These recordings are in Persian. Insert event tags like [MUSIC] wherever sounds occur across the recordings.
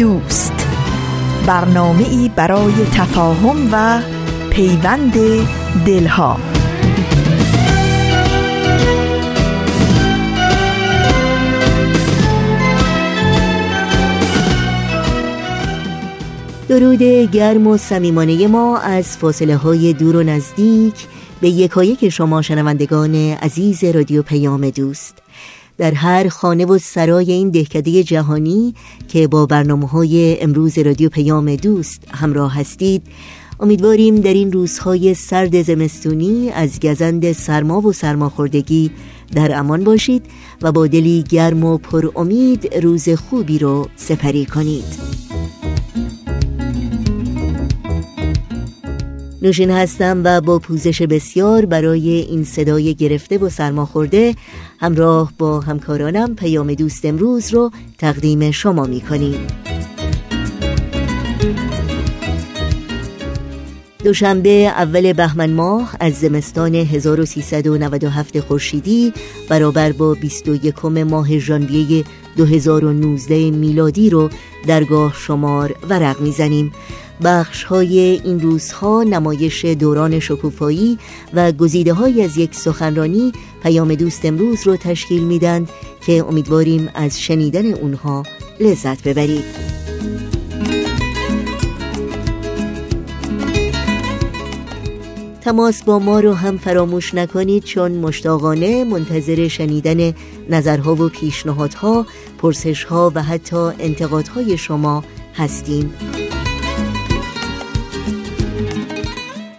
دوست. برنامه ای برای تفاهم و پیوند دلها. درود گرم و صمیمانه ما از فاصله های دور و نزدیک به یکایک شما شنوندگان عزیز رادیو پیام دوست. در هر خانه و سرای این دهکده جهانی که با برنامه های امروز رادیو پیام دوست همراه هستید امیدواریم در این روزهای سرد زمستونی از گزند سرما و سرماخوردگی در امان باشید و با دلی گرم و پر امید روز خوبی رو سپری کنید. نوشین هستم و با پوزش بسیار برای این صدای گرفته و سرماخورده همراه با همکارانم پیام دوست امروز رو تقدیم شما می کنیم دوشنبه اول بهمن ماه از زمستان 1397 خورشیدی برابر با 21 ماه ژانویه 2019 میلادی رو درگاه شمار ورق می‌زنیم. بخش های این روزها نمایش دوران شکوفایی و گزیده های از یک سخنرانی پیام دوست امروز رو تشکیل میدند که امیدواریم از شنیدن اونها لذت ببرید. تماس با ما رو هم فراموش نکنید چون مشتاقانه منتظر شنیدن نظرها و پیشنهادها پرسشها و حتی انتقادهای شما هستیم.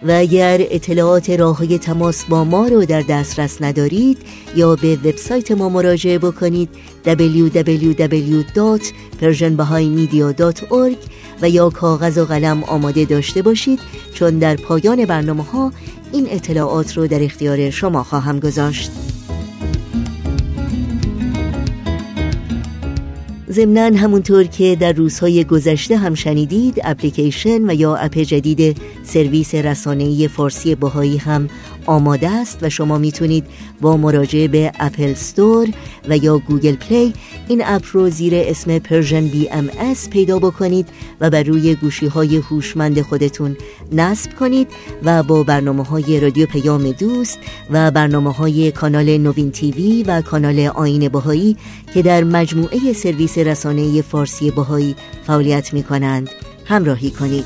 و اگر اطلاعات راه های تماس با ما رو در دسترس ندارید یا به وبسایت ما مراجعه بکنید www.persianbahaimedia.org و یا کاغذ و قلم آماده داشته باشید چون در پایان برنامه ها این اطلاعات رو در اختیار شما خواهم گذاشت. ضمنا همونطور که در روزهای گذشته هم شنیدید اپلیکیشن و یا اپ جدید سرویس رسانه‌ای فارسی بهایی هم آماده است و شما می‌تونید با مراجعه به App Store و یا Google Play این app رو زیر اسم Persian BMS پیدا بکنید و بر روی گوشی های هوشمند خودتون نصب کنید و با برنامه های رادیو پیام دوست و برنامه های کانال نوین TV و کانال آیین بهایی که در مجموعه سرویس رسانه فارسی بهایی فعالیت می کنند همراهی کنید.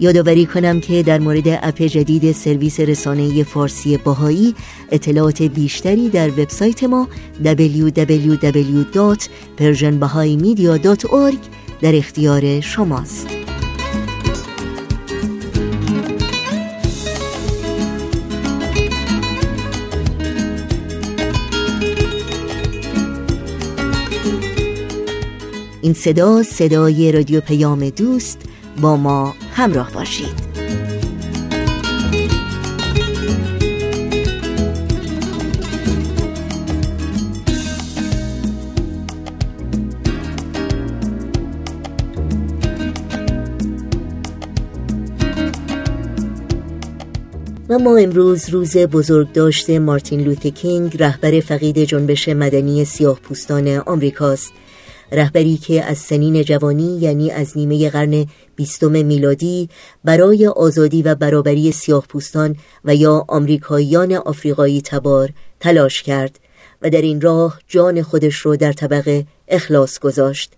یادآوری کنم که در مورد اپ جدید سرویس رسانه فارسی باهایی اطلاعات بیشتری در وبسایت ما www.persianbahaimedia.org در اختیار شماست. این صدا صدای رادیو پیام دوست با ما همراه باشید. و ما امروز روز بزرگ داشته مارتین لوتی کینگ رهبر فقید جنبش مدنی سیاه پوستان آمریکاست. رهبری که از سنین جوانی یعنی از نیمه قرن بیستم میلادی برای آزادی و برابری سیاه پوستان و یا آمریکاییان آفریقایی تبار تلاش کرد و در این راه جان خودش رو در طبقه اخلاص گذاشت.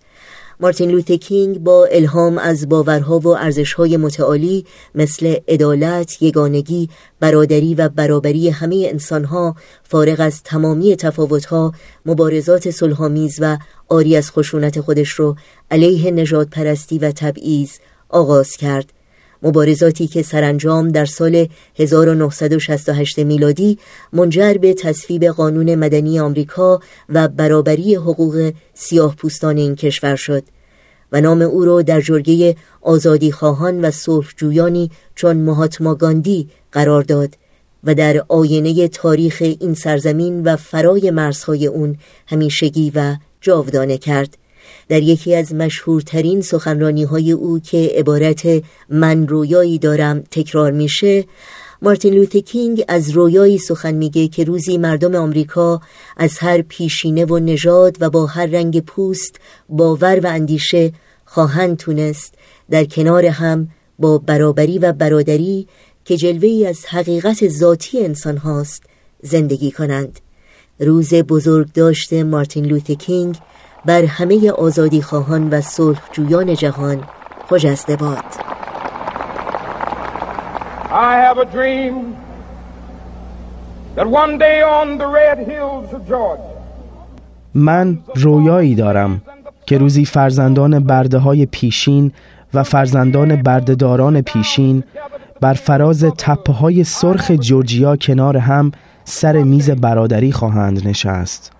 مارتین لوته کینگ با الهام از باورها و ارزشهای متعالی مثل عدالت، یگانگی، برادری و برابری همه انسانها فارغ از تمامی تفاوتها مبارزات صلحآمیز و آری از خشونت خودش رو علیه نجات پرستی و تبعیض آغاز کرد. مبارزاتی که سرانجام در سال 1968 میلادی منجر به تصویب قانون مدنی آمریکا و برابری حقوق سیاه پوستان این کشور شد و نام او را در جرگه آزادی خواهان و صلحجویانی چون مهاتما گاندی قرار داد و در آینه تاریخ این سرزمین و فرای مرزهای اون همیشگی و جاودانه کرد. در یکی از مشهورترین سخنرانی های او که عبارت من رویایی دارم تکرار میشه مارتین لوتر کینگ از رویایی سخن میگه که روزی مردم آمریکا از هر پیشینه و نژاد و با هر رنگ پوست باور و اندیشه خواهند تونست در کنار هم با برابری و برادری که جلوه از حقیقت ذاتی انسان هاست زندگی کنند. روز بزرگ داشته مارتین لوتر کینگ بر همه آزادی خواهان و صلحجویان جهان خجسته باد I have a dream that one day on the red hills of Georgia من رویایی دارم که روزی فرزندان برده های پیشین و فرزندان بردهداران پیشین بر فراز تپه های سرخ جورجیا کنار هم سر میز برادری خواهند نشست.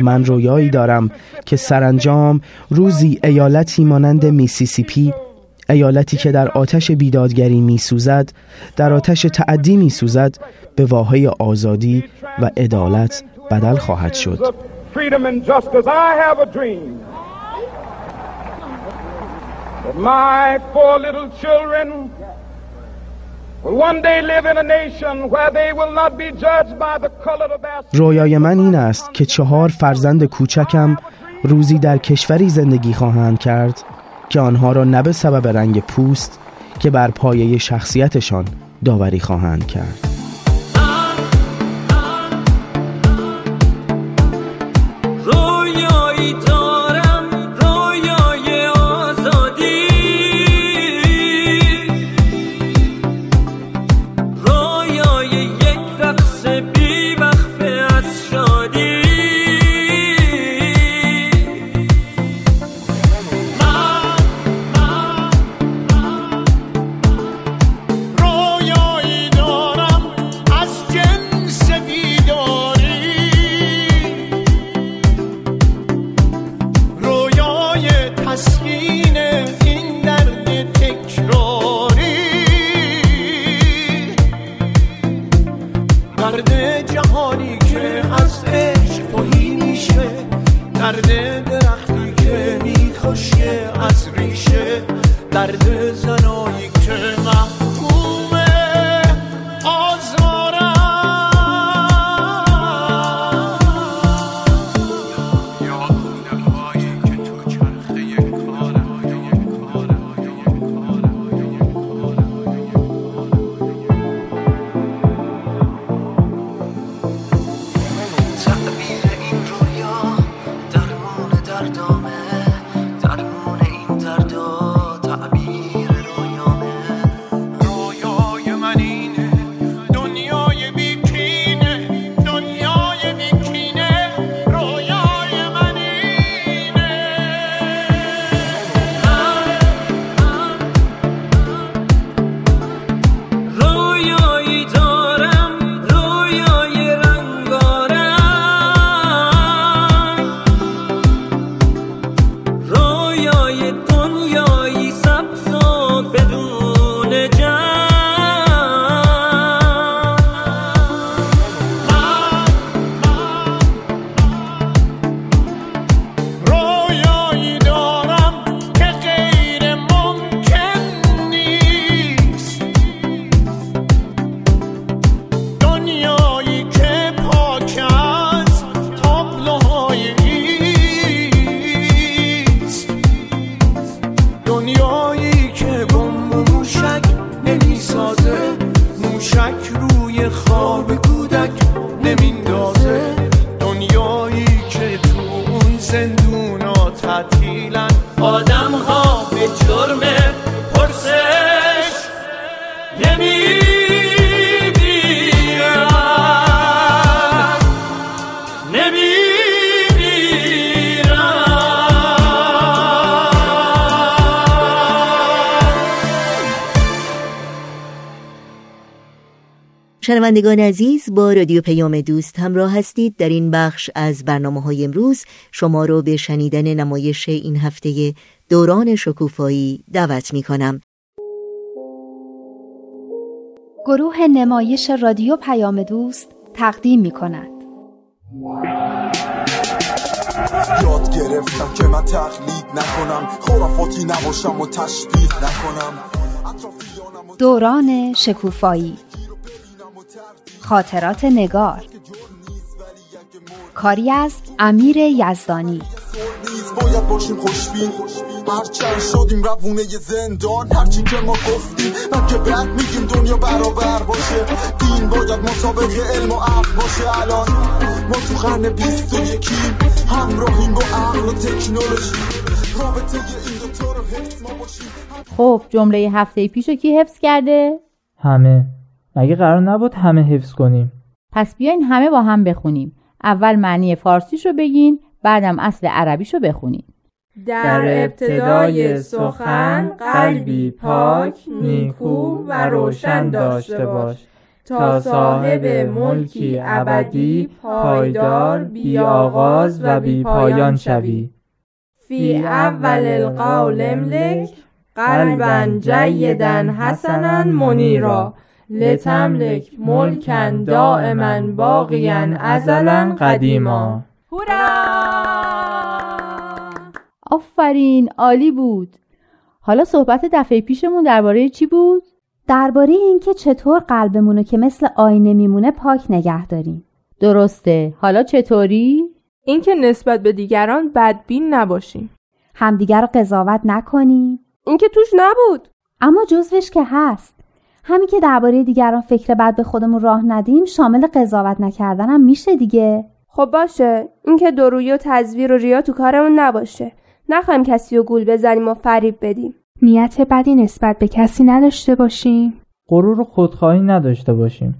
من رویایی دارم که سرانجام روزی ایالتی مانند میسیسیپی ایالتی که در آتش بیدادگری میسوزد در آتش تعدی میسوزد به واحه آزادی و عدالت بدل خواهد شد. رویای من این است که چهار فرزند کوچکم روزی در کشوری زندگی خواهند کرد که آنها را نه به سبب رنگ پوست که بر پایه شخصیتشان داوری خواهند کرد. شنوندگان عزیز با رادیو پیام دوست همراه هستید در این بخش از برنامه های امروز. شما رو به شنیدن نمایش این هفته دوران شکوفایی دعوت می کنم گروه نمایش رادیو پیام دوست تقدیم می کند یاد گرفتم که من تقلید نکنم خرافاتی نباشم و تشبیه نکنم. دوران شکوفایی. خاطرات نگار. کاری از امیر یزدانی. باید باشیم خوشبین. هرچند شدیم روونه زندان هرچی که ما گفتیم من که بعد میگیم دنیا برابر باشه. دین باید مسابق علم و عقل باشه الان. ما تو قرن بیست و یکیم همراهیم با عقل و تکنولوژی. رابطه این دوتا رو حفظ ما باشیم. خب جمله هفته پیشو کی حفظ کرده؟ همه. مگه قرار نبود همه حفظ کنیم؟ پس بیاین همه با هم بخونیم. اول معنی فارسیشو بگین بعدم اصل عربیشو بخونین در ابتدای سخن قلبی پاک نیکو و روشن داشته باش. تا صاحب ملکی ابدی پایدار بی آغاز و بی پایان شوی. فی اول القول املک قلبا جیدا حسنا منیرا. لتملک ملکن دائما باقیا ازلا قدیما. آفرین عالی بود. حالا صحبت دفعه پیشمون درباره چی بود؟ درباره اینکه چطور قلبمونو که مثل آینه میمونه پاک نگه داریم. درسته. حالا چطوری؟ اینکه نسبت به دیگران بدبین نباشیم. همدیگر رو قضاوت نکنیم. اینکه توش نبود. اما جزوش که هست. همین که درباره دیگران فکر بد به خودمون راه ندیم شامل قضاوت نکردنم میشه دیگه. خب باشه. اینکه درویی و تزویر و ریا تو کارمون نباشه. نخوایم کسی رو گول بزنیم و فریب بدیم. نیت بدی نسبت به کسی نداشته باشیم. غرور و خودخواهی نداشته باشیم.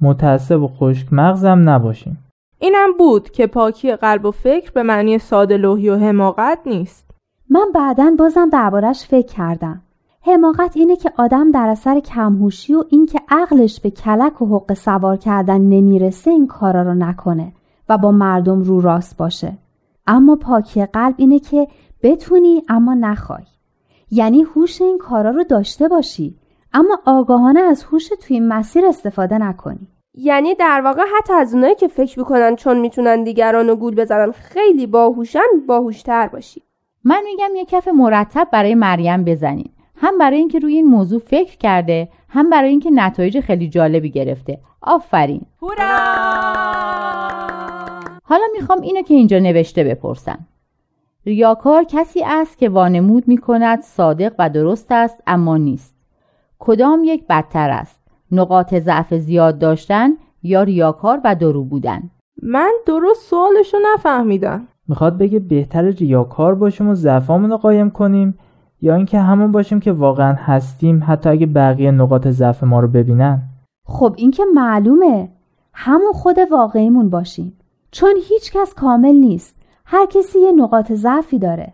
متعصب و خشک مغزم نباشیم. اینم بود که پاکی قلب و فکر به معنی ساده لوحی و حماقت نیست. من بعدا بازم دربارش فکر کردم. حماقت اینه که آدم در اثر کمهوشی و اینکه عقلش به کلک و حق سوار کردن نمی‌رسه این کارا رو نکنه و با مردم رو راست باشه. اما پاکی قلب اینه که بتونی اما نخوای. یعنی هوش این کارا رو داشته باشی اما آگاهانه از هوش توی این مسیر استفاده نکنی. یعنی در واقع حتی از اونایی که فکر می‌کنن چون می‌تونن دیگران رو گول بزنن خیلی باهوشن باهوشتر باشی. من میگم یه کف مرتب برای مریم بزنین. هم برای اینکه روی این موضوع فکر کرده هم برای اینکه نتایج خیلی جالبی گرفته. آفرین. حالا می‌خوام اینو که اینجا نوشته بپرسم. ریاکار کسی است که وانمود می‌کند صادق و درست است اما نیست. کدام یک بدتر است؟ نقاط ضعف زیاد داشتن یا ریاکار و درو بودن؟ من درست سوالشو نفهمیدم. می‌خواد بگه بهتر ریاکار باشیم و ضعفامون رو قایم کنیم؟ یا اینکه همون باشیم که واقعا هستیم حتی اگه بقیه نقاط ضعف ما رو ببینن. خب این که معلومه. همون خود واقعیمون باشیم. چون هیچ کس کامل نیست. هر کسی یه نقاط ضعفی داره.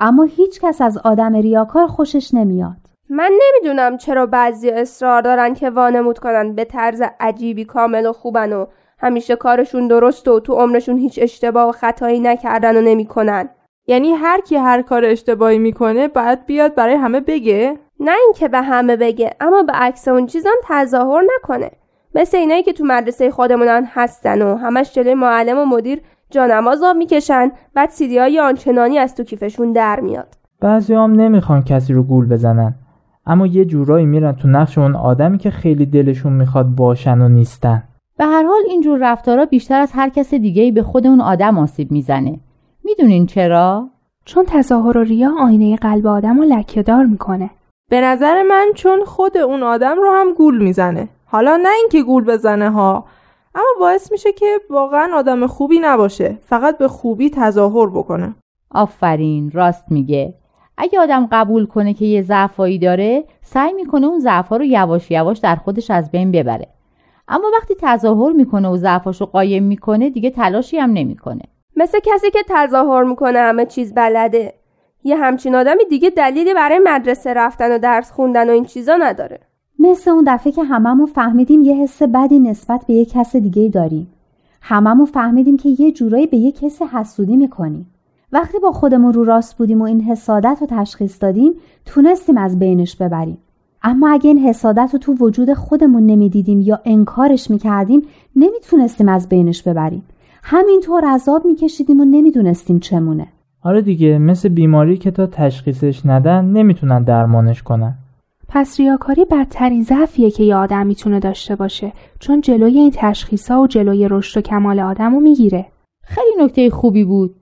اما هیچ کس از آدم ریاکار خوشش نمیاد. من نمی‌دونم چرا بعضی اصرار دارن که وانمود کنن به طرز عجیبی کامل و خوبن و همیشه کارشون درست و تو عمرشون هیچ اشتباه و خطایی نکردن و نمی‌کنن. یعنی هر کی هر کار اشتباهی می‌کنه باید بیاد برای همه بگه؟ نه اینکه به همه بگه اما به عکس اون چیزام تظاهر نکنه. مثل اینایی که تو مدرسه خودمونن هستن و همش جلوی معلم و مدیر جانماز آب می‌کشن بعد سیدی های آنچنانی از تو کیفشون در میاد. بعضی هم نمی‌خوان کسی رو گول بزنن اما یه جورایی میرن تو نقش اون آدمی که خیلی دلشون می‌خواد باشن و نیستن. به هر حال اینجور رفتارا بیشتر از هر کس دیگه به خود اون آدم آسیب می‌زنه. می‌دونین چرا؟ چون تظاهر و ریا آینه قلب آدم رو لکهدار می‌کنه. به نظر من چون خود اون آدم رو هم گول می‌زنه. حالا نه اینکه گول بزنه ها اما باعث میشه که واقعا آدم خوبی نباشه. فقط به خوبی تظاهر بکنه. آفرین راست میگه. اگه آدم قبول کنه که یه ضعفایی داره سعی می‌کنه اون ضعفا رو یواش یواش در خودش از بین ببره. اما وقتی تظاهر می‌کنه و ضعفاشو قایم می‌کنه دیگه تلاشی هم نمی‌کنه. مثل کسی که تظاهر می‌کنه همه چیز بلده. یه همچین آدمی دیگه دلیلی برای مدرسه رفتن و درس خوندن و این چیزا نداره. مثل اون دفعه که هممون فهمیدیم یه حس بدی نسبت به یه کس دیگه داریم. هممون فهمیدیم که یه جورایی به یه کسی حسودی می‌کنیم. وقتی با خودمون رو راست بودیم و این حسادت رو تشخیص دادیم تونستیم از بینش ببریم. اما اگه این حسادت رو تو وجود خودمون نمی‌دیدیم یا انکارش می‌کردیم نمی‌تونستیم از بینش ببریم. همینطور عذاب میکشیدیم و نمی‌دونستیم چمونه. آره دیگه مثل بیماری که تا تشخیصش ندن نمی‌تونن درمانش کنن. پس ریاکاری بدترین ضعفیه که یه آدم می‌تونه داشته باشه چون جلوی این تشخیصا و جلوی رشد و کمال آدم رو می‌گیره. خیلی نکته خوبی بود.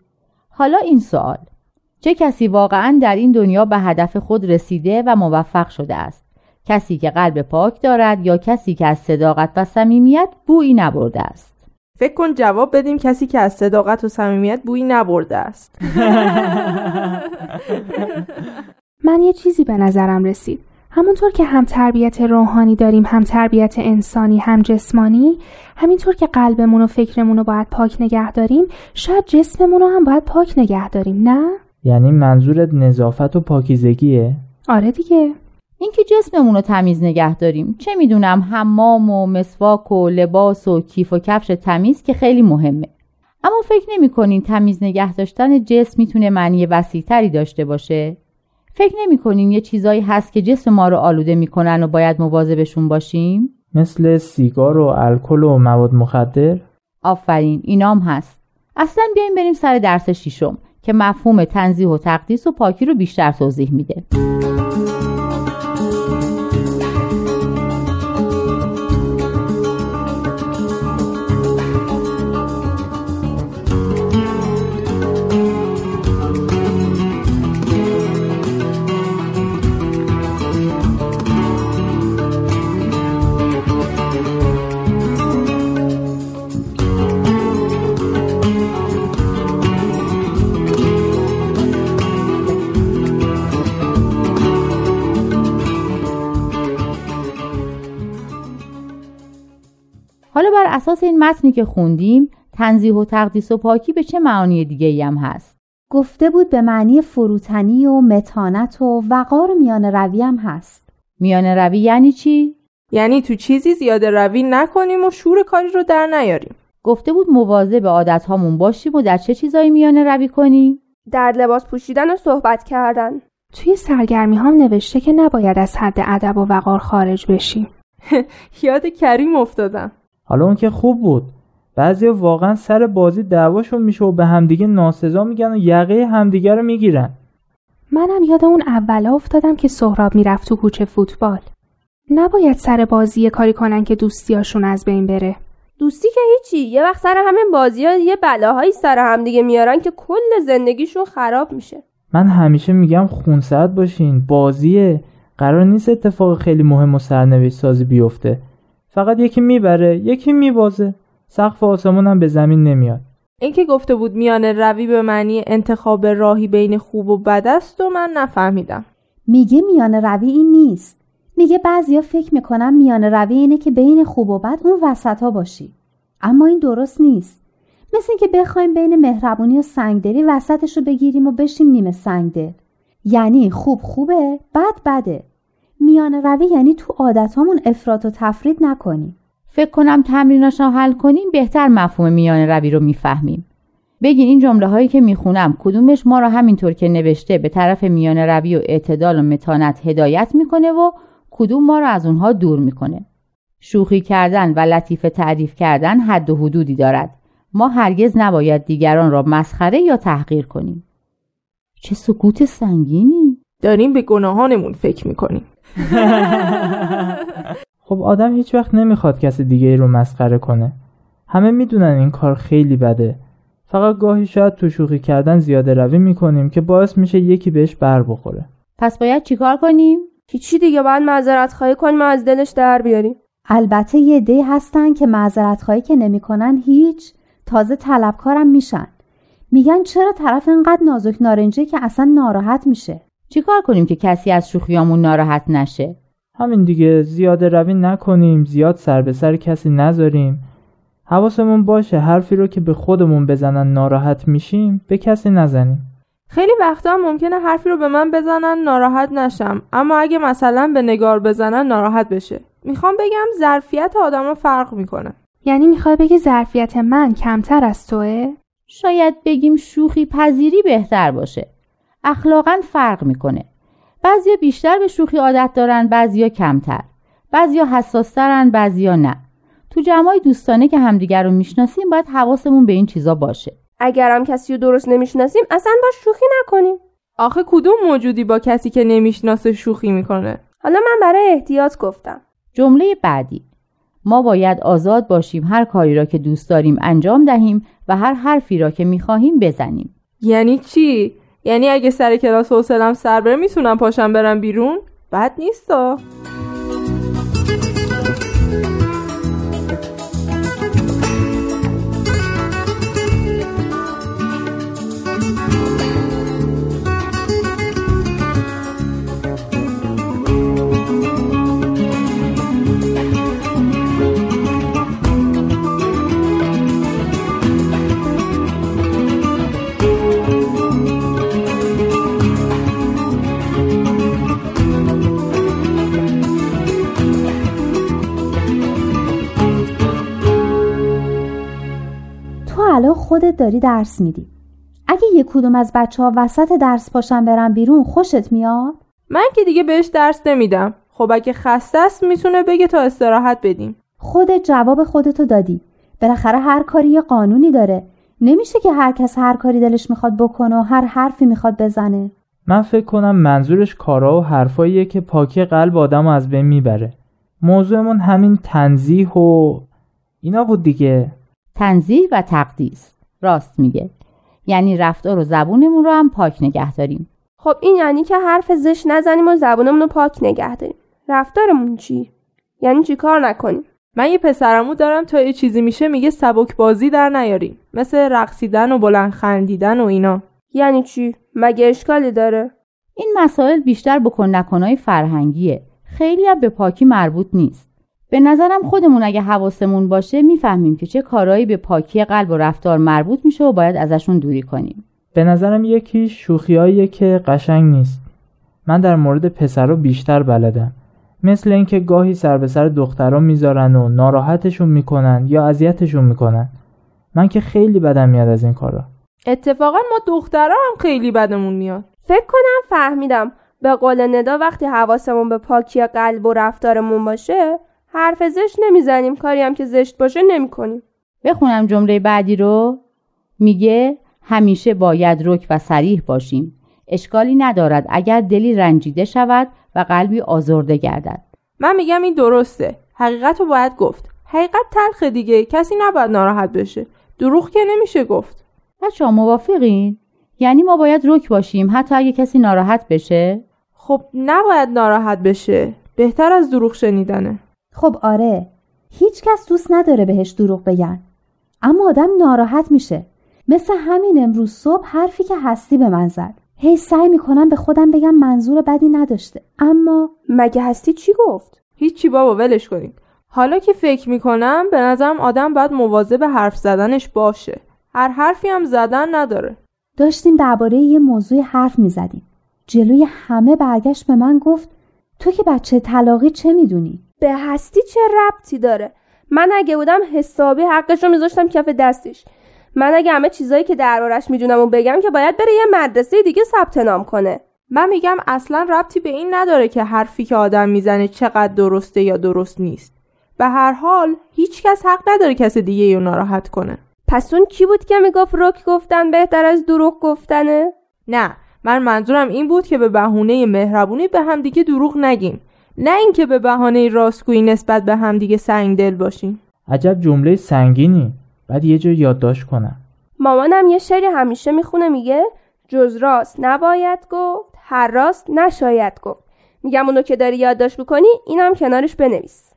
حالا این سوال. چه کسی واقعا در این دنیا به هدف خود رسیده و موفق شده است؟ کسی که قلب پاک دارد یا کسی که از صداقت و صمیمیت بویی نبرده است؟ فکر کن جواب بدیم کسی که از صداقت و صمیمیت بویی نبرده است [LAUGHS] من یه چیزی به نظرم رسید همونطور که هم تربیت روحانی داریم هم تربیت انسانی هم جسمانی همینطور که قلبمون و فکرمون رو باید پاک نگه داریم شاید جسممون رو هم باید پاک نگه داریم نه؟ یعنی منظورت نظافت و پاکیزگیه؟ آره دیگه اینکه جسممون رو تمیز نگه داریم. چه می‌دونم حمام و مسواک و لباس و کیف و کفش تمیز که خیلی مهمه. اما فکر نمی کنین تمیز نگه داشتن جسم می‌تونه معنی وسیعتری داشته باشه؟ فکر نمی کنین یه چیزایی هست که جسم ما رو آلوده می‌کنن و باید مواظبشون باشیم؟ مثل سیگار و الکل و مواد مخدر؟ آفرین اینام هست. اصلا بیایم بریم سر درس شیشم که مفهوم تنظیح و تقدیس و پاکی رو بیشتر توضیح میده. اساس این متنی که خوندیم تنزیه و تقدیس و پاکی به چه معانی دیگه ای هم هست؟ گفته بود به معنی فروتنی و متانت و وقار و میان روی هم هست. میان روی یعنی چی؟ یعنی تو چیزی زیاده روی نکنیم و شور کاری رو در نیاریم. گفته بود مواظب به عادت هامون باشیم و در چه چیزایی میان روی کنیم؟ در لباس پوشیدن و صحبت کردن. توی سرگرمی هم نوشته که نباید از حد ادب و وقار خارج بشیم. [LAUGHS] یاد کریم افتادم. حالا اون که خوب بود. بعضی واقعا سر بازی دعواشون میشه و به همدیگه ناسزا میگن و یقه همدیگه رو می‌گیرن. منم یاد اون اولا افتادم که سهراب می‌رفت تو کوچه فوتبال. نباید سر بازی کاری کنن که دوستیاشون از بین بره. دوستی که هیچی. یه وقت سر همین بازی ها یه بلاهایی سر همدیگه میارن که کل زندگیشون خراب میشه. من همیشه میگم خونسرد باشین. بازیه. قرار نیست اتفاق خیلی مهم و سرنوشت سازی بیفته. فقط یکی می‌بره یکی میبازه. سقف آسمون هم به زمین نمیاد. اینکه گفته بود میان روی به معنی انتخاب راهی بین خوب و بد است و من نفهمیدم. میگه میان روی این نیست. میگه بعضیا فکر می‌کنن میان روی اینه که بین خوب و بد اون وسط ها باشی. اما این درست نیست. مثل اینکه بخوایم بین مهربونی و سنگدلی وسطش رو بگیریم و بشیم نیمه سنگدل. یعنی خوب خوبه بد بده. میان روی یعنی تو عادتامون افراط و تفرید نکنیم. فکر کنم تمریناش رو حل کنیم بهتر مفهوم میان روی رو می‌فهمیم. بگین این جمله هایی که می‌خونم کدومش ما رو همینطور که نوشته به طرف میان روی و اعتدال و متانت هدایت می‌کنه و کدوم ما رو از اونها دور می‌کنه؟ شوخی کردن و لطیفه تعریف کردن حد و حدودی دارد. ما هرگز نباید دیگران را مسخره یا تحقیر کنیم. چه سکوت سنگینی. داریم به گناهانمون فکر می‌کنیم. [LAUGHS] خب آدم هیچ وقت نمی‌خواد کسی دیگه رو مسخره کنه. همه می‌دونن این کار خیلی بده. فقط گاهی شاید تو شوخی کردن زیاده روی می‌کنیم که باعث میشه یکی بهش بر بخوره. پس باید چیکار کنیم؟ هیچی دیگه باید معذرت خواهی کنیم و از دلش در بیاریم. البته یه دی هستن که معذرت خواهی که نمی‌کنن هیچ. تازه طلبکارم میشن. میگن چرا طرف انقدر نازک نارنجه که اصلا ناراحت میشه؟ چیکار کنیم که کسی از شوخیامون ناراحت نشه؟ همین دیگه زیاده روی نکنیم زیاد سر به سر کسی نذاریم. حواسمون باشه حرفی رو که به خودمون بزنن ناراحت میشیم به کسی نزنیم. خیلی وقتا ممکنه حرفی رو به من بزنن ناراحت نشم. اما اگه مثلا به نگار بزنن ناراحت بشه. می‌خوام بگم ظرفیت آدم فرق می‌کنه. یعنی می‌خوای بگی ظرفیت من کمتر از توه؟ شاید بگیم شوخی پذیری بهتر باشه. اخلاقا فرق می‌کنه. بعضیا بیشتر به شوخی عادت دارن بعضیا کمتر. بعضیا حساسترن بعضیا نه. تو جمعای دوستانه که همدیگر رو می‌شناسیم باید حواسمون به این چیزا باشه. اگرم کسی رو درست نمی‌شناسیم اصلا با شوخی نکنیم. آخه کدوم موجودی با کسی که نمی‌شناسه شوخی می‌کنه؟ حالا من برای احتیاط گفتم. جمله بعدی. ما باید آزاد باشیم هر کاری را که دوست داریم انجام دهیم و هر حرفی را که می‌خواهیم بزنیم. یعنی چی؟ یعنی اگه سر کلاس حوصلم سر بره می‌تونم پاشم برم بیرون؟ بد نیستا خودت داری درس میدی. اگه یک کدوم از بچه ها وسط درس پاشن برن بیرون خوشت میاد؟ من که دیگه بهش درس نمیدم. خب اگه خسته است می‌تونه بگه تا استراحت بدیم. خودت جواب خودتو دادی. بالاخره هر کاری یه قانونی داره. نمیشه که هر کس هر کاری دلش می‌خواد بکنه و هر حرفی می‌خواد بزنه. من فکر کنم منظورش کارا و حرفاییه که پاکی قلب آدم از بین می‌بره. موضوعمون همین تنزیح و اینا بود دیگه. تنزیح و تقدیس. راست میگه. یعنی رفتار و زبونمون رو هم پاک نگه داریم. خب این یعنی که حرف زش نزنیم و زبونمون رو پاک نگه داریم. رفتارمون چی؟ یعنی چی کار نکنیم؟ من یه پسرمو دارم تا یه چیزی میشه میگه سبک بازی در نیاریم. مثل رقصیدن و بلند خندیدن و اینا. یعنی چی؟ مگه اشکالی داره؟ این مسائل بیشتر بکن نکنای فرهنگیه. خیلی هم به پاکی مربوط نیست. به نظرم خودمون اگه حواسمون باشه می‌فهمیم که چه کارهایی به پاکی قلب و رفتار مربوط میشه و باید ازشون دوری کنیم. به نظرم یکی شوخیاییه که قشنگ نیست. من در مورد پسرا بیشتر بلدم. مثل اینکه گاهی سر به سر دخترا می‌ذارن و ناراحتشون می‌کنن یا اذیتشون می‌کنن. من که خیلی بدم میاد از این کارا. اتفاقا ما دخترا هم خیلی بدمون میاد. فکر کنم فهمیدم. به قول ندا وقتی حواسمون به پاکی قلب و رفتارمون باشه حرف زشت نمی‌زنیم. کاری هم که زشت باشه نمی‌کنیم. بخونم جمله بعدی رو. میگه همیشه باید رک و سریح باشیم. اشکالی ندارد اگر دلی رنجیده شود و قلبی آزرده گردد. من میگم این درسته. حقیقت رو باید گفت. حقیقت تلخ دیگه. کسی نباید ناراحت بشه. دروغ که نمیشه گفت. بچه موافقین؟ یعنی ما باید رک باشیم حتی اگه کسی ناراحت بشه؟ خب نباید ناراحت بشه. بهتر از دروغ شنیدنه. خب آره هیچ کس دوست نداره بهش دروغ بگن. اما آدم ناراحت میشه. مثل همین امروز صبح حرفی که هستی به من زد. هی سعی می‌کنم به خودم بگم منظور بدی نداشته. اما مگه هستی چی گفت؟ هیچی بابا ولش کنید حالا که فکر می‌کنم به نظرم آدم باید مواظب حرف زدنش باشه. هر حرفی هم زدن نداره. داشتیم درباره یه موضوع حرف می‌زدیم. جلوی همه برگشت به من گفت تو که بچه طلاقی چه می‌دونی؟ به هستی چه ربطی داره؟ من اگه بودم حسابی حقش رو میذاشتم کف دستش من اگه همه چیزایی که دربارش می‌دونم و بگم که باید بره یه مدرسه دیگه ثبت نام کنه. من میگم اصلا ربطی به این نداره که حرفی که آدم می‌زنه چقدر درسته یا درست نیست. به هر حال هیچکس حق نداره کس دیگه رو ناراحت کنه. پس اون کی بود که می‌گفت رک گفتن بهتر از دروغ گفتنه؟ نه من منظورم این بود که به بهونه مهربونی به هم دیگه دروغ نگیم. نه اینکه به بهانه راستگویی نسبت به همدیگه سنگ دل باشیم. عجب جمله سنگینی. بعد یه جا یادداشت کنم. مامانم یه شعری همیشه می‌خونه میگه جز راست نباید گفت هر راست نشاید گفت. میگم اونو که داری یادداشت بکنی اینم کنارش بنویس.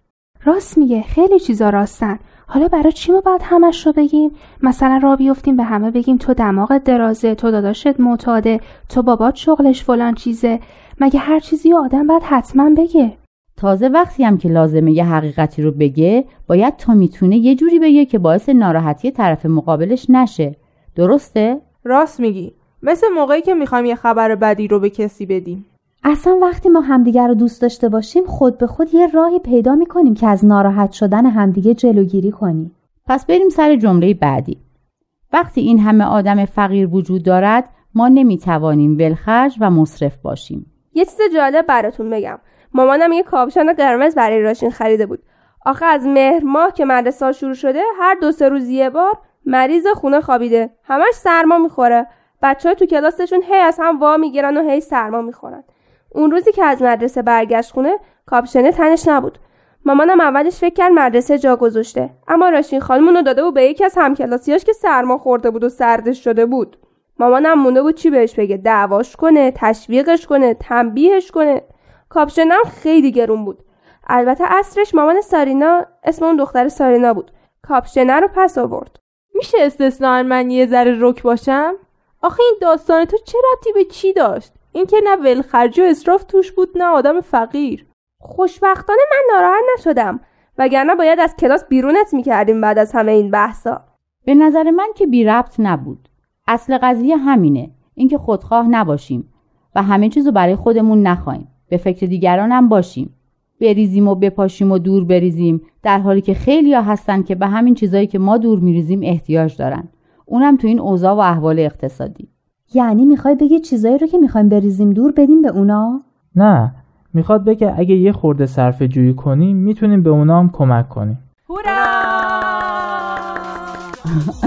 راست میگه خیلی چیزا راستن. حالا برای چی ما باید همش رو بگیم؟ مثلا را بیفتیم به همه بگیم تو دماغت درازه تو داداشت معتاده تو بابات شغلش فلان چیزه. مگه هر چیزی آدم باید حتما بگه؟ تازه وقتی هم که لازمه یه حقیقتی رو بگه باید تا می‌تونه یه جوری بگه که باعث ناراحتی طرف مقابلش نشه. درسته؟ راست میگی. مثل موقعی که می‌خوایم یه خبر بدی رو به کسی بدیم. اصلا وقتی ما همدیگر رو دوست داشته باشیم خود به خود یه راهی پیدا می‌کنیم که از ناراحت شدن همدیگه جلوگیری کنیم. پس بریم سر جمله بعدی. وقتی این همه آدم فقیر وجود دارد ما نمی‌توانیم ولخرج و مصرف باشیم. یه چیز جالب براتون بگم. مامانم یه کاپشن قرمز برای راشین خریده بود. آخه از مهر ماه که مدرسه شروع شده هر دو سه روز یه بار مریض خونه خوابیده. همش سرما می‌خوره. بچه های تو کلاسشون هی از هم وا می‌گیرن و هی سرما می‌خورن. اون روزی که از مدرسه برگشت خونه کاپشنه تنش نبود. مامانم اولش فکر کرد مدرسه جا گذاشته. اما راشین خانم رو داده بود به یکی از همکلاسیاش که سرما خورده بود و سردش شده بود. مامانم مونده بود چی بهش بگه؟ دعواش کنه تشویقش کنه تنبیهش کنه. کاپشنم خیلی گرون بود. البته اصرش مامان سارینا اسم اون دختر سارینا بود. کاپشنه رو پس آورد. میشه استثنا من یه ذره رک باشم؟ آخه این داستان تو چه ربطی به چی داشت؟ اینکه نه ولخرجی و اصراف توش بود نه آدم فقیر. خوشبختانه من ناراحت نشدم. وگرنه باید از کلاس بیرونت می‌کردیم بعد از همه این بحثا. به نظر من که بی ربط نبود. اصل قضیه همینه. اینکه خودخواه نباشیم و همه چیزو برای خودمون نخواهیم. به فکر دیگران هم باشیم. بریزیم و بپاشیم و دور بریزیم. در حالی که خیلی ها هستن که به همین چیزایی که ما دور میریزیم احتیاج دارن. اونم تو این اوضاع و احوال اقتصادی. یعنی می‌خوای بگی چیزایی رو که می‌خوایم بریزیم دور بدیم به اونا؟ نه. می‌خواد بگه اگه یه خورده صرف جویی کنیم می‌تونیم به اونا هم کمک کنیم. [LAUGHS]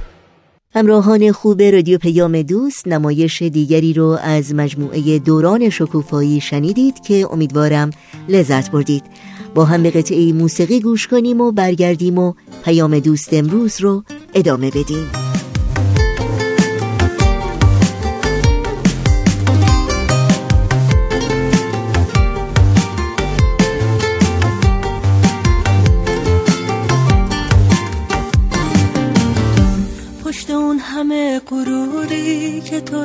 همراهان خوب رادیو پیام دوست نمایش دیگری رو از مجموعه دوران شکوفایی شنیدید که امیدوارم لذت بردید. با هم به قطعه موسیقی گوش کنیم و برگردیم و پیام دوست امروز رو ادامه بدیم.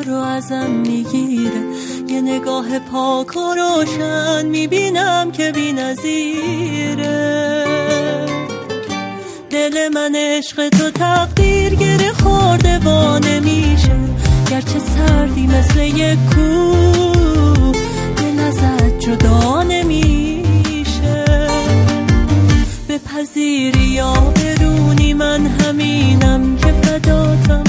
رو ازم می‌گیره. یه نگاه پاک و روشن می‌بینم که بی نظیره دل من عشق تو تقدیر گره خورده با نمیشه گرچه سردی مثل یک کوه دل ازت جدا نمیشه. پذیری یا برونی من همینم که فداتم.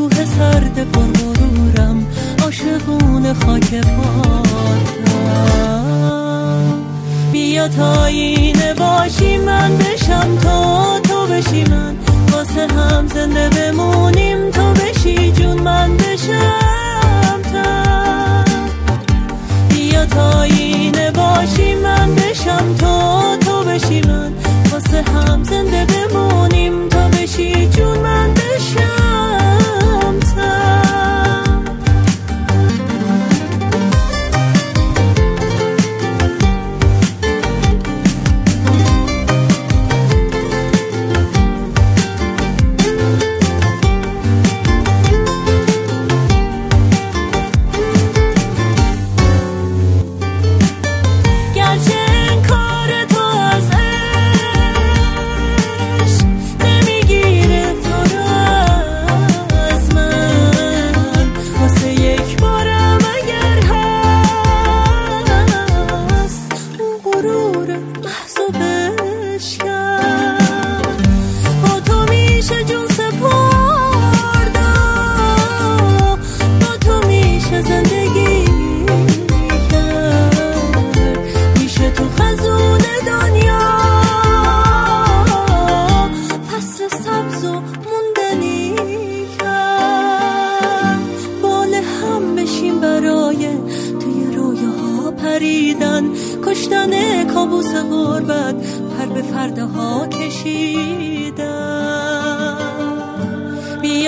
کوه سرد پرورم عاشقون خاک پاتم. بیا تا اینه باشی من بشم تا تو بشی من. واسه هم زنده بمونیم تو بشی جون من بشم.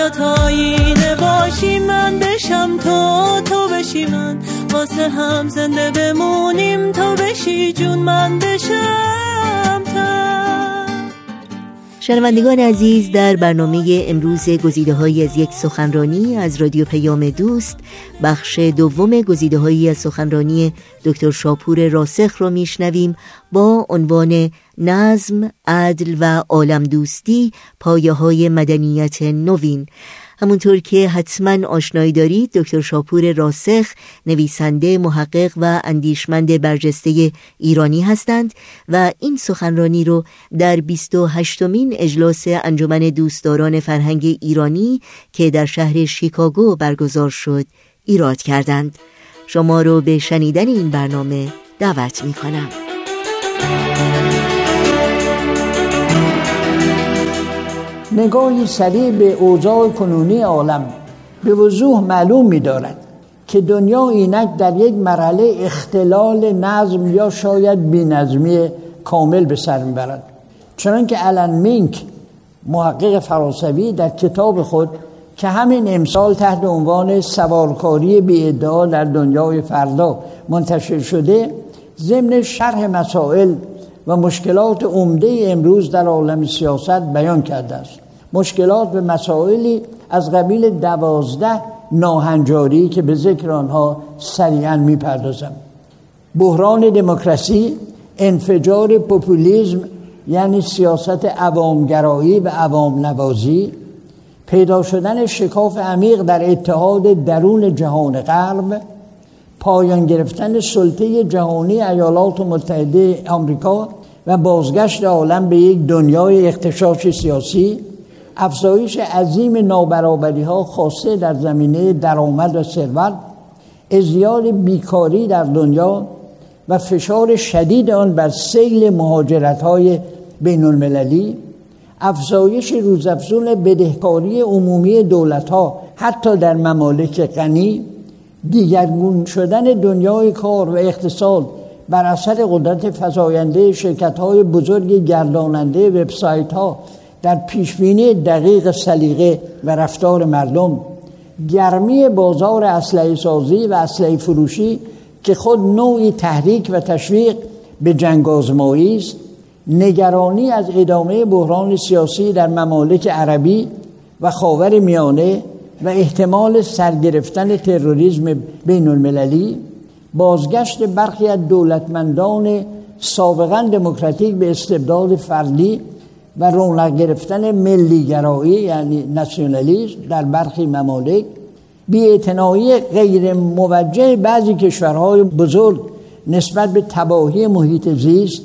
تا اینه باشی من بشم تو تو بشی من. واسه هم زنده بمونیم تو بشی جون من بشم تا شنوندگان عزیز در برنامه امروز گزیده های از یک سخنرانی از رادیو پیام دوست بخش دوم گزیده هایی از سخنرانی دکتر شاپور راسخ را میشنویم با عنوان نظم، عدل و عالم دوستی پایه های مدنیت نوین. همونطور که حتما آشنایی دارید دکتر شاپور راسخ نویسنده محقق و اندیشمند برجسته ایرانی هستند و این سخنرانی رو در 28 مین اجلاس انجمن دوستداران فرهنگ ایرانی که در شهر شیکاگو برگزار شد ایراد کردند. شما رو به شنیدن این برنامه دعوت می کنم نگاهی سریع به اوضاع کنونی عالم به وضوح معلوم می دارد که دنیا اینک در یک مرحله اختلال نظم یا شاید بینظمی کامل به سر می‌برد. چنانکه که الان مینک محقق فرانسوی در کتاب خود که همین امسال تحت عنوان سوارکاری بی ادعا در دنیای فردا منتشر شده ضمن شرح مسائل و مشکلات عمده امروز در عالم سیاست بیان کرده است. مشکلات به مسائلی از قبیل دوازده ناهنجاری که به ذکر آنها سریعا می‌پردازم. بحران دموکراسی انفجار پوپولیزم یعنی سیاست عوامگرایی و عوام نوازی پیدا شدن شکاف عمیق در اتحاد درون جهان غرب پایان گرفتن سلطه جهانی ایالات متحده آمریکا و بازگشت عالم به یک دنیای اختشاش سیاسی افزایش عظیم نابرابری ها خاصه در زمینه درآمد و ثروت ازدیاد بیکاری در دنیا و فشار شدید آن بر سیل مهاجرت های بین المللی افزایش روزافزون بدهکاری عمومی دولت ها حتی در ممالک غنی دیگرگون شدن دنیای کار و اقتصاد بر اثر قدرت فزاینده شرکت های بزرگ گرداننده وبسایت ها در پیشبینی دقیق سلیقه و رفتار مردم گرمی بازار اسلحه سازی و اسلحه فروشی که خود نوعی تحریک و تشویق به جنگ آزمایی است نگرانی از ادامه بحران سیاسی در ممالک عربی و خاور میانه و احتمال سرگرفتن تروریسم بین المللی بازگشت برخی از دولتمندان سابقا دموکراتیک به استبداد فردی و رونق گرفتن ملیگرایی یعنی ناسیونالیسم در برخی ممالک بیاعتنایی غیر موجه بعضی کشورهای بزرگ نسبت به تباهی محیط زیست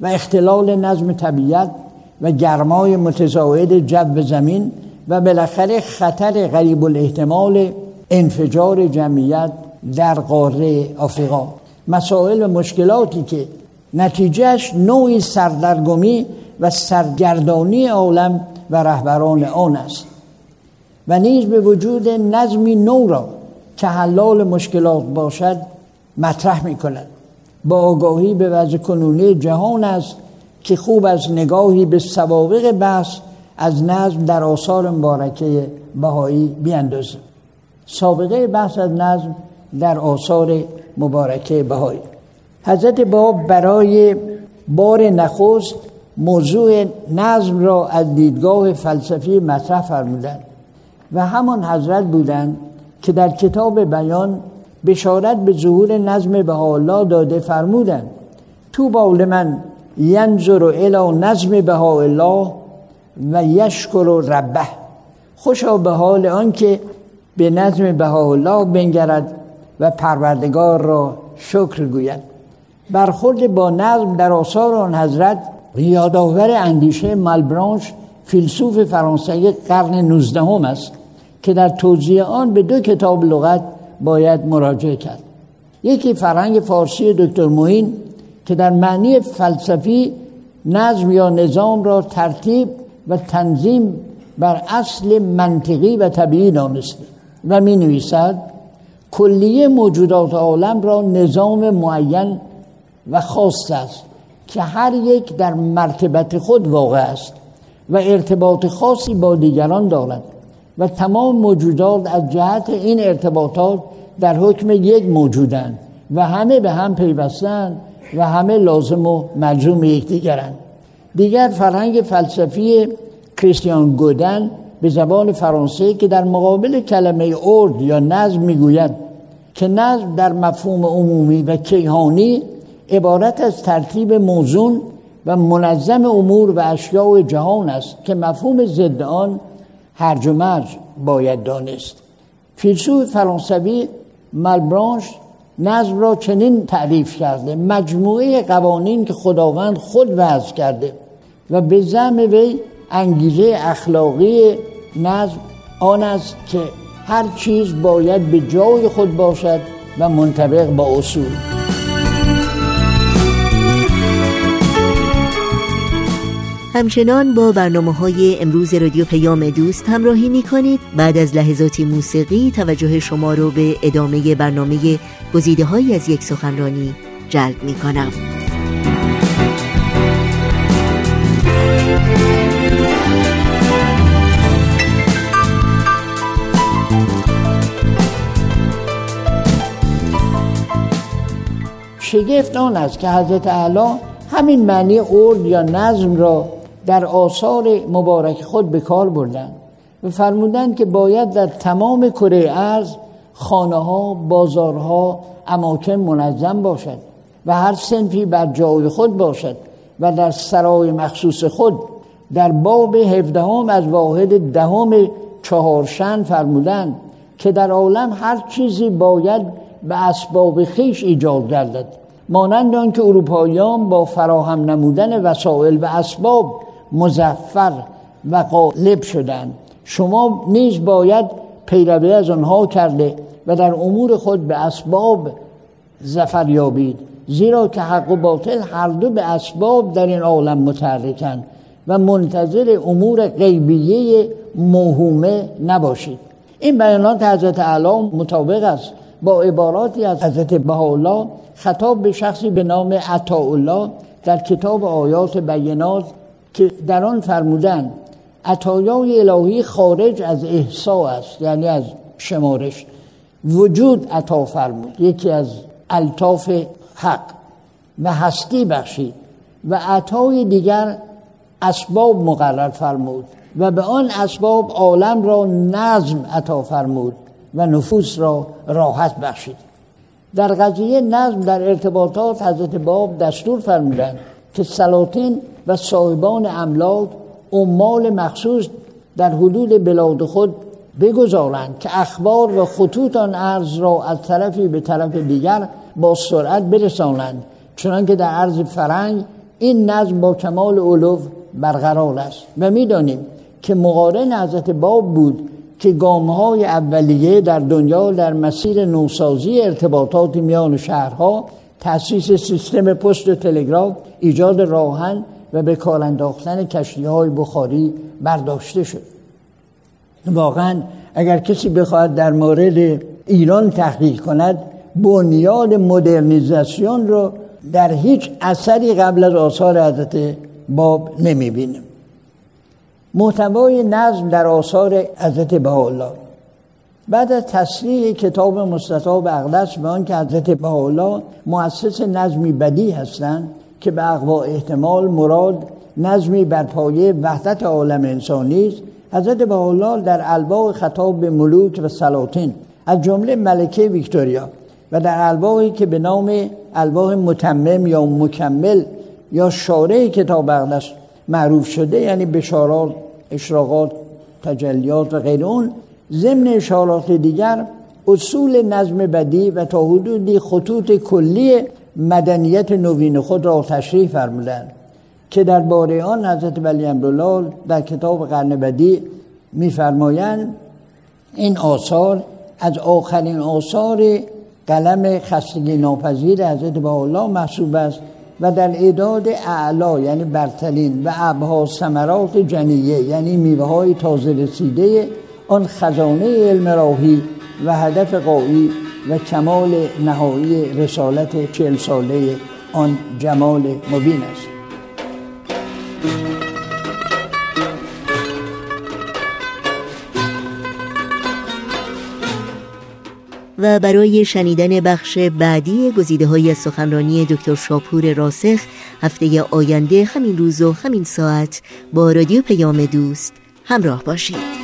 و اختلال نظم طبیعت و گرمای متزاید جو زمین و بالاخره خطر غریب الاحتمال انفجار جمعیت در قاره آفریقا. مسائل و مشکلاتی که نتیجهش نوعی سردرگمی و سرگردانی عالم و رهبران آن است. و نیز به وجود نظمی نو را که حلال مشکلات باشد مطرح می کند با آگاهی به وضع کنونی جهان است که خوب از نگاهی به سوابق بحث از نظم در آثار مبارکه بهایی بیاندازیم سابقه بحث از نظم در آثار مبارکه بهایی. حضرت باب برای بار نخست موضوع نظم را از دیدگاه فلسفی مطرح فرمودند و همان حضرت بودند که در کتاب بیان بشارت به ظهور نظم به الله داده فرمودند تو باول من ینظر الى نظم به الله و یشکر ربه. خوشا به حال آنکه به نظم به الله بنگرد و پروردگار را شکر گوید. برخورد با نظم در آثار آن حضرت یادآور اندیشه مالبرانش فیلسوف فرانسوی قرن 19 هم است که در توضیح آن به دو کتاب لغت باید مراجعه کرد. یکی فرهنگ فارسی دکتر موین که در معنی فلسفی نظم یا نظام را ترتیب و تنظیم بر اصل منطقی و طبیعی دانسته و می نویسد کلیه موجودات عالم را نظام معین و خاص است که هر یک در مرتبت خود واقع است و ارتباط خاصی با دیگران دارد و تمام موجودات از جهت این ارتباطات در حکم یک موجودند و همه به هم پیوستند و همه لازم و ملزوم یکدیگرند. دیگر فرهنگ فلسفی کریستیان گودن به زبان فرانسه که در مقابل کلمه ارد یا نظم می‌گوید که نظم در مفهوم عمومی و کیهانی عبارت از ترتیب موزون و منظم امور و اشیاء جهان است که مفهوم ضد آن هرج و مرج باید دانست. فیلسوف فرانسوی ملبرانش نظم را چنین تعریف کرده مجموعه قوانین که خداوند خود وضع کرده. و به زم وی انگیزه اخلاقی نظم آن است که هر چیز باید به جای خود باشد و منطبق با اصول. همچنان با برنامه های امروز رادیو پیام دوست همراهی می کنید بعد از لحظاتی موسیقی توجه شما رو به ادامه برنامه گزیده های از یک سخنرانی جلب می کنم شگفت آن است که حضرت اعلی همین معنی ارد یا نظم را در آثار مبارک خود به کار بردند و فرمودند که باید در تمام کره ارز خانه ها بازارها اماکن منظم باشد و هر سنفی بر جای خود باشد و در سرای مخصوص خود در باب هفدهم از واحد دهم چهارشن فرمودند که در عالم هر چیزی باید به اسباب خیش ایجاد گردد. مانند آنکه اروپاییان با فراهم نمودن وسایل و اسباب مزفر و غالب شدند. شما نیز باید پیروی از آنها کرده و در امور خود به اسباب زفر یابید زیرا که حق و باطل هر دو به اسباب در این عالم متحرکند و منتظر امور غیبیه موهومه نباشید. این بیانات حضرت اعلی مطابق است. با عباراتی از حضرت بهاءالله خطاب به شخصی به نام عطاءالله در کتاب آیات بینات که در آن فرمودن عطایای الهی خارج از احسا است یعنی از شمارش. وجود عطا فرمود یکی از الطاف حق و هستی بخشید و عطای دیگر اسباب مقرر فرمود و به آن اسباب عالم را نظم عطا فرمود. و نفوس را راحت بخشید. در قضیه نظم در ارتباطات حضرت باب دستور فرمودند که سلاطین و صاحبان املاک عمال مخصوص در حدود بلاد خود بگذارند که اخبار و خطوط آن ارز را از طرفی به طرف دیگر با سرعت برسانند چنانکه در عرض فرنگ این نظم با کمال علو برقرار است. و می‌دانیم که مقارن حضرت باب بود که گامهای اولیه در دنیا در مسیر نوسازی ارتباطات میان شهرها تأسیس سیستم پست و تلگراف ایجاد راهن و به کار انداختن کشتی های بخاری برداشته شد. واقعا اگر کسی بخواهد در مورد ایران تحقیق کند بنیاد مدرنیزاسیون رو در هیچ اثری قبل از آثار حضرت باب نمی‌بینیم محتوای نظم در آثار حضرت بهاءالله. بعد از تصریح کتاب مستطاب اقدس به آن که حضرت بهاءالله مؤسس نظمی بدی هستند که به اقوا احتمال مراد نظمی بر پایه وحدت عالم انسانی است حضرت بهاءالله در الواح خطاب به ملوک و سلاطین از جمله ملکه ویکتوریا و در الواحی که به نام الواح متمم یا مکمل یا شارع کتاب اقدس معروف شده یعنی بشارات اشراقات تجلیات و غیر اون. ضمن اشارات دیگر اصول نظم بدی و تا حدودی خطوط کلی مدنیت نوین خود را تشریح فرمودند که در باره آن حضرت ولی امرالله در کتاب قرن بدی میفرمایند این آثار از آخرین آثار قلم خستگی ناپذیر حضرت الله محسوب است. و در اعداد اعلا یعنی برترین و ابها سمرات جنیه یعنی میوه های تازه رسیده آن خزانه علم راهی و هدف قایی و کمال نهایی رسالت چهل ساله آن جمال مبین است. برای شنیدن بخش بعدی گزیده های سخنرانی دکتر شاپور راسخ هفته آینده همین روز و همین ساعت با رادیو پیام دوست همراه باشید.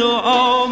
محصول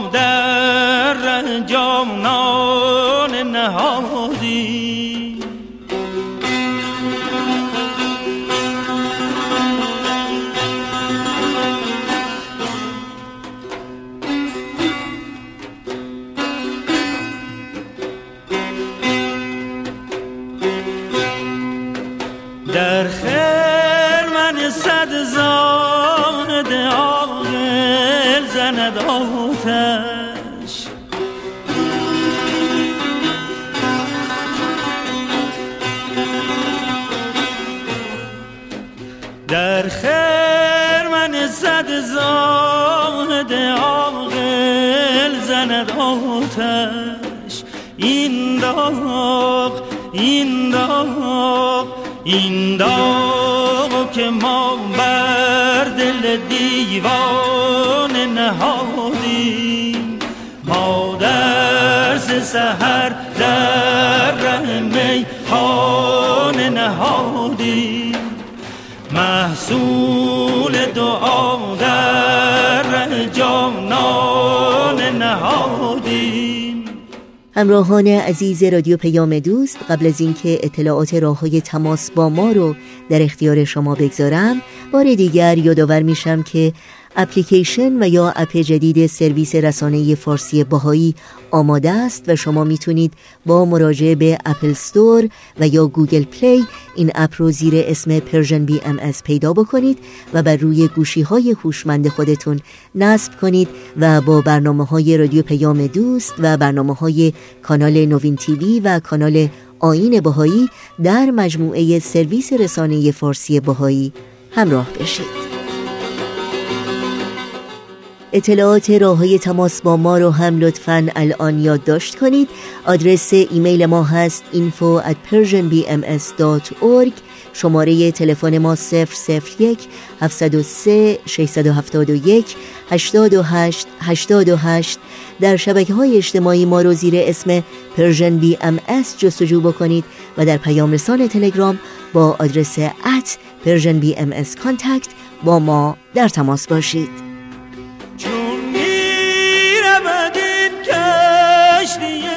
سهر در ره میخانه نهادیم محصول دعا در جانان نهادیم همراهان عزیز رادیو پیام دوست قبل از اینکه اطلاعات راه های تماس با ما رو در اختیار شما بگذارم بار دیگر یادآور میشم که اپلیکیشن و یا اپ جدید سرویس رسانه فارسی باهایی آماده است و شما می‌تونید با مراجعه به App Store و یا Google Play این app رو زیر اسم Persian BMS پیدا بکنید و بر روی گوشی های هوشمند خودتون نصب کنید و با برنامه های رادیو پیام دوست و برنامه های کانال نوین TV و کانال آیین بهایی در مجموعه سرویس رسانه فارسی بهایی همراه بشید اطلاعات راه های تماس با ما رو هم لطفا الان یادداشت کنید. آدرس ایمیل ما هست info at persianbms.org شماره تلفن ما 001 703 671 828 828 در شبکه های اجتماعی ما رو زیر اسم Persian BM جستجو بکنید و در پیام رسان تلگرام با آدرس at پرژن با ما در تماس باشید. در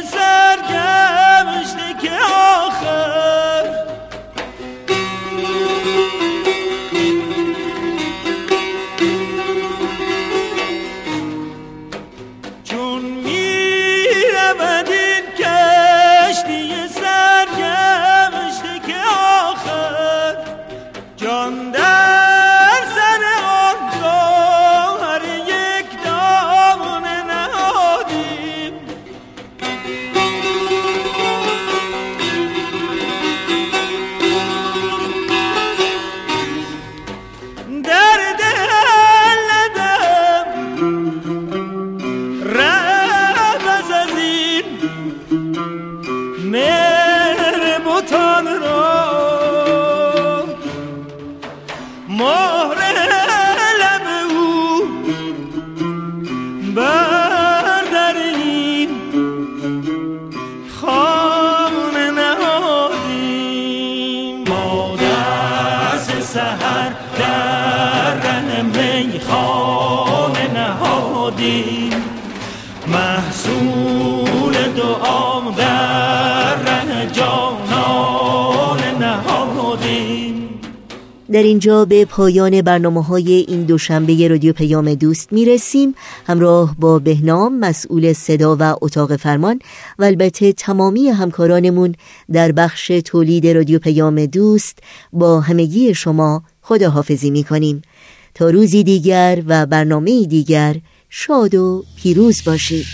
اینجا به پایان برنامه های این دوشنبه رادیو پیام دوست می رسیم همراه با بهنام مسئول صدا و اتاق فرمان و البته تمامی همکارانمون در بخش تولید رادیو پیام دوست با همگی شما خداحافظی می کنیم تا روزی دیگر و برنامه دیگر شاد و پیروز باشید.